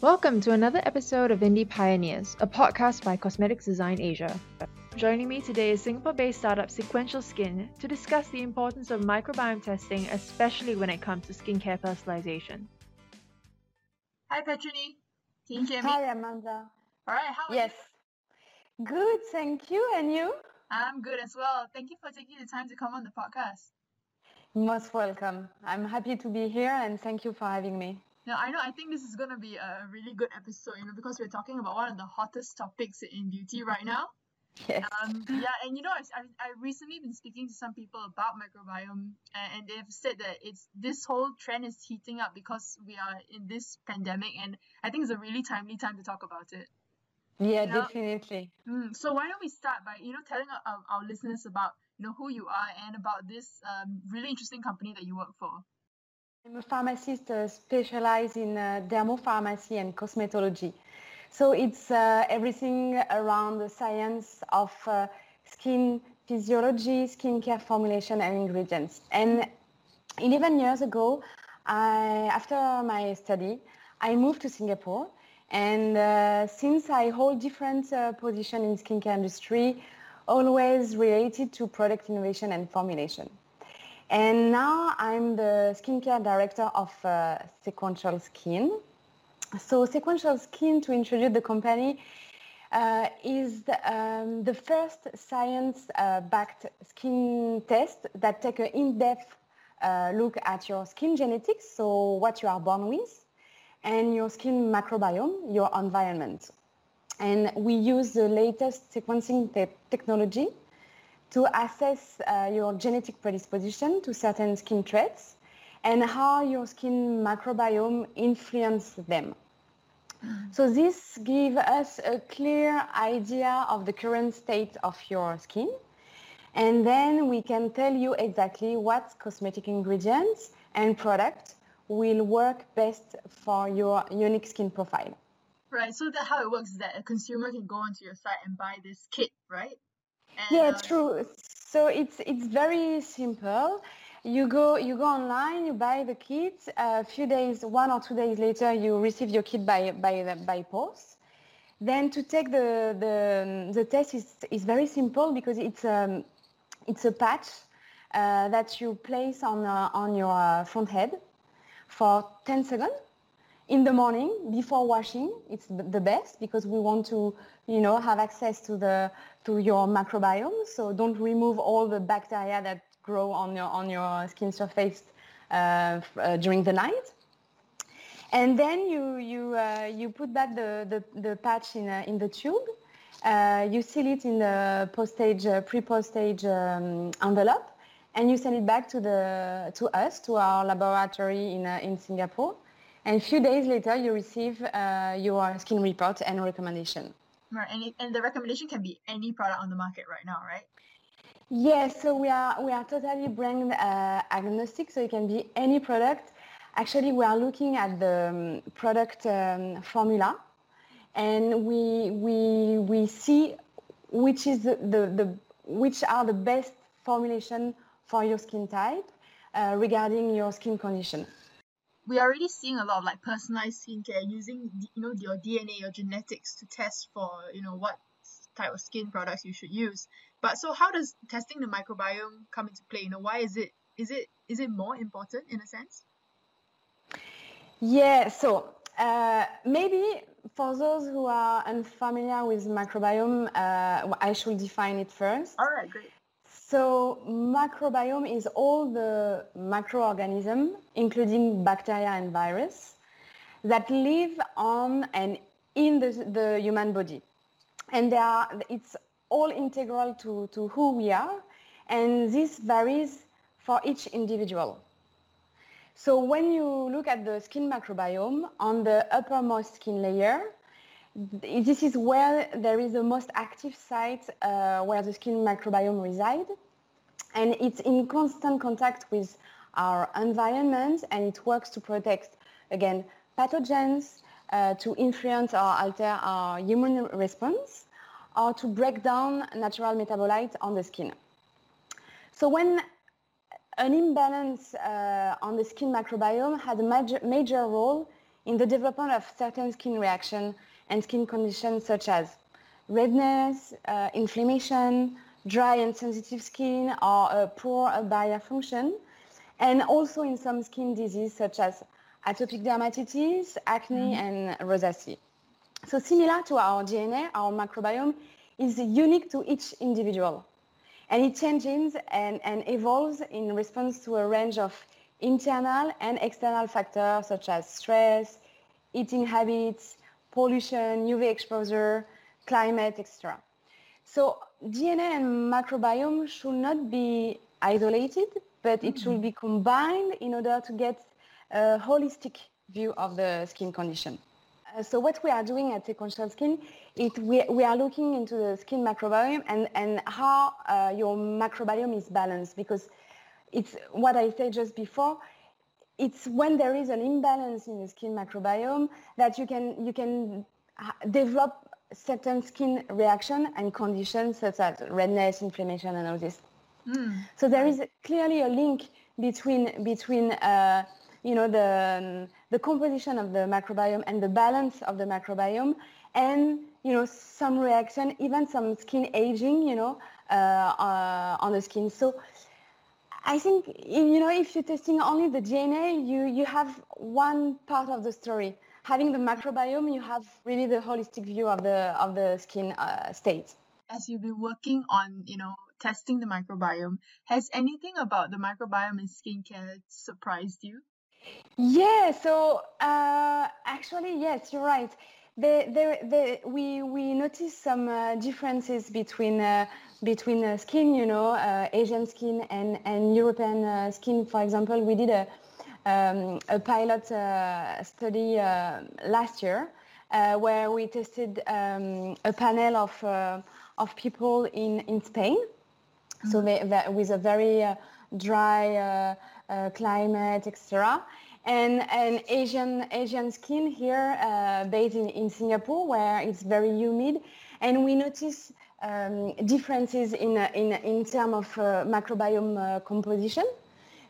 Welcome to another episode of Indie Pioneers, a podcast by Cosmetics Design Asia. Joining me today is Singapore based startup Sequential Skin to discuss the importance of microbiome testing, especially when it comes to skincare personalization. Hi, Petroni. Can you hear me? Hi, Amanda. All right, how are yes. you? Good, thank you. And you? I'm good as well. Thank you for taking the time to come on the podcast. Most welcome. I'm happy to be here and thank you for having me. Now, I know I think this is going to be a really good episode, you know, because we're talking about one of the hottest topics in beauty right now. Yes. Um, yeah, and you know, I, I, I recently been speaking to some people about microbiome, and, they've said that it's this whole trend is heating up because we are in this pandemic, and I think it's a really timely time to talk about it. Yeah, You know? definitely. Mm, so why don't we start by you know telling our, our, our listeners about you know who you are and about this um, really interesting company that you work for. I'm a pharmacist uh, specialized in uh, dermopharmacy and cosmetology. So it's uh, everything around the science of uh, skin physiology, skincare formulation and ingredients. And 11 years ago, I, after my study, I moved to Singapore. And uh, since I hold different uh, position in skincare industry, always related to product innovation and formulation. And now I'm the skincare director of uh, Sequential Skin. So Sequential Skin, to introduce the company, uh, is the, um, the first science-backed skin test that take an in-depth uh, look at your skin genetics, so what you are born with, and your skin microbiome, your environment. And we use the latest sequencing te- technology to assess uh, your genetic predisposition to certain skin traits and how your skin microbiome influence them. So this gives us a clear idea of the current state of your skin. And then we can tell you exactly what cosmetic ingredients and product will work best for your unique skin profile. Right. So that how it works is that a consumer can go onto your site and buy this kit, right? And, Yeah, uh, true. So it's it's very simple. You go you go online, you buy the kit. A few days, one or two days later, you receive your kit by by the- by post. Then to take the the, the test is is very simple because it's um it's a patch uh, that you place on uh, on your uh, front head for 10 seconds in the morning before washing it's the best because we want to you know have access to the to your microbiome. So don't remove all the bacteria that grow on your on your skin surface uh, uh, during the night. And then you you uh, you put back the the, the patch in uh, in the tube. Uh, you seal it in the postage uh, pre-postage um, envelope and you send it back to the to us to our laboratory in in Singapore and a few days later you receive uh, your skin report and recommendation Right. And it, and the recommendation can be any product on the market right now, right? Yes, so we are we are totally brand uh, agnostic, so it can be any product. Actually, we are looking at the um, product um, formula, and we we we see which is the, the, the which are the best formulation for your skin type uh, regarding your skin condition. We are already seeing a lot of like personalized skincare using you know your DNA, your genetics to test for you know what type of skin products you should use. But so how does testing the microbiome come into play? You know, why is it is it is it more important in a sense? Yeah, so uh, maybe for those who are unfamiliar with microbiome, uh, I should define it first. All right, great. So microbiome is all the microorganism, including bacteria and virus, that live on and in the, the human body. And they are, it's all integral to, to who we are, and this varies for each individual. So when you look at the skin microbiome on the uppermost skin layer, this is where there is the most active site uh, where the skin microbiome reside. And it's in constant contact with our environment and it works to protect, again, pathogens, uh, to influence or alter our immune response, or to break down natural metabolites on the skin. So when an imbalance uh, on the skin microbiome has a major, major role in the development of certain skin reactions and skin conditions such as redness, uh, inflammation, dry and sensitive skin, or poor barrier function, and also in some skin diseases such as atopic dermatitis, acne, mm-hmm. and rosacea. So similar to our DNA, our microbiome is unique to each individual. And it changes and, and evolves in response to a range of internal and external factors such as stress, eating habits, pollution, UV exposure, climate, etc. So DNA and microbiome should not be isolated, but it should mm-hmm. be combined in order to get a holistic view of the skin condition. Uh, so what we are doing at Sequential Skin, it, we, we are looking into the skin microbiome and, and how uh, your microbiome is balanced because it's what I said just before. It's when there is an imbalance in the skin microbiome that you can you can develop certain skin reaction and conditions such as redness, inflammation, and all this. Mm. So there is clearly a link between between uh, you know the um, the composition of the microbiome and the balance of the microbiome, and you know some reaction, even some skin aging, you know, uh, uh, on the skin. So I think you know if you're testing only the DNA, you you have one part of the story. Having the microbiome, you have really the holistic view of the of the skin uh, state. As you've been working on, you know, testing the microbiome, has anything about the microbiome in skincare surprised you? Yeah, so uh, actually, yes, you're right. We we noticed some uh, differences between uh, between uh, skin, you know, uh, Asian skin and and European uh, skin. For example, we did a um, a pilot study last year where we tested um, a panel of of people in in Spain, mm-hmm. so they, they, with a very dry climate, etc and an Asian Asian skin here uh, based in, in Singapore where it's very humid and we notice um, differences in, uh, in, in terms of uh, microbiome uh, composition.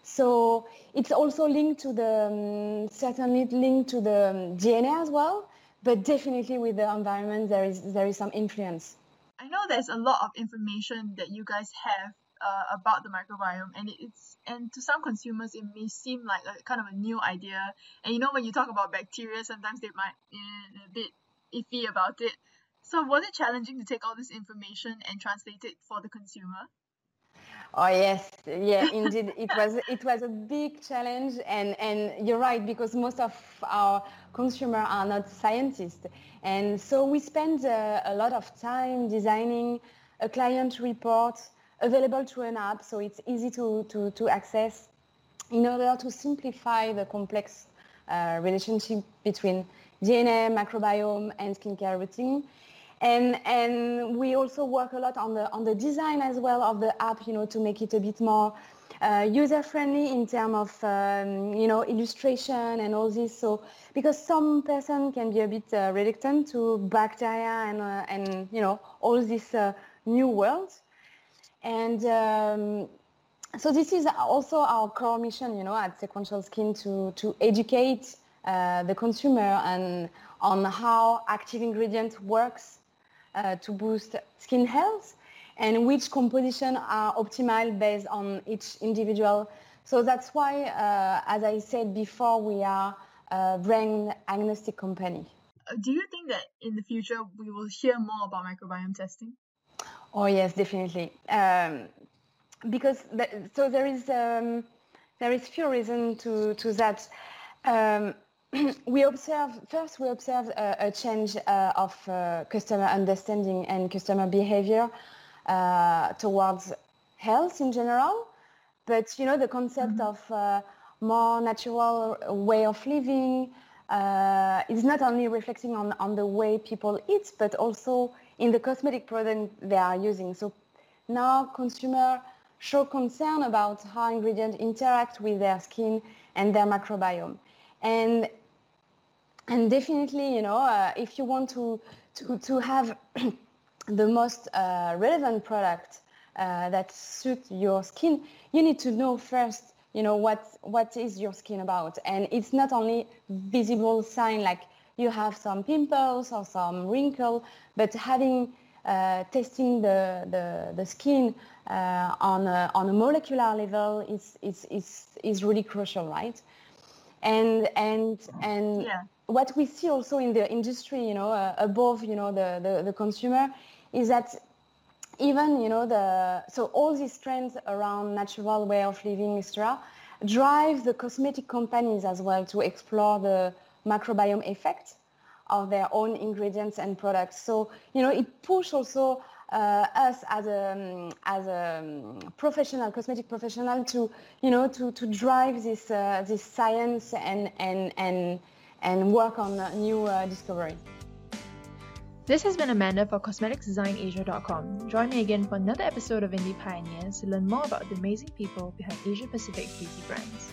So it's also linked to the, um, certainly linked to the um, DNA as well, but definitely with the environment there is, there is some influence. I know there's a lot of information that you guys have uh, about the microbiome and it's and to some consumers it may seem like a kind of a new idea. And you know when you talk about bacteria sometimes they might be a bit iffy about it. So was it challenging to take all this information and translate it for the consumer Oh yes, yeah, indeed, it was it was a big challenge, and and you're right because most of our consumers are not scientists, and so we spend uh, a lot of time designing a client report available through an app, so it's easy to, to, to access in order to simplify the complex uh, relationship between DNA, microbiome, and skincare routine. And, and we also work a lot on the, on the design as well of the app, you know, to make it a bit more uh, user-friendly in terms of, um, you know, illustration and all this. So, because some person can be a bit uh, reluctant to bacteria and, uh, and, you know, all this uh, new world. And um, so this is also our core mission, you know, at Sequential Skin to, to educate uh, the consumer and on how active ingredient works uh, to boost skin health and which composition are optimal based on each individual. So that's why, uh, as I said before, we are a brand agnostic company. Uh, do you think that in the future we will hear more about microbiome testing? Oh yes, definitely. Um, because the, so there is um, there is few reason to to that. Um, we observe first we observe a, a change uh, of uh, customer understanding and customer behavior uh, towards health in general. But you know the concept mm-hmm. of uh, more natural way of living uh, is not only reflecting on on the way people eat, but also in the cosmetic product they are using. So now consumers show concern about how ingredients interact with their skin and their microbiome. And and definitely, you know, uh, if you want to to, to have the most uh, relevant product uh, that suits your skin, you need to know first you know what what is your skin about and it's not only visible sign like you have some pimples or some wrinkle but having uh, testing the, the, the skin uh, on, a, on a molecular level is, is, is, is really crucial, right? And, and, and yeah. What we see also in the industry, you know, uh, above, you know, the, the, the consumer is that even you know the so all these trends around natural way of living etc drive the cosmetic companies as well to explore the microbiome effect of their own ingredients and products. So you know it push also uh, us as a um, as a um, professional cosmetic professional to you know to to drive this uh, this science and and and and work on new uh, discoveries this has been Amanda for CosmeticsDesignAsia.com. Join me again for another episode of Indie Pioneers to learn more about the amazing people behind Asia Pacific beauty brands.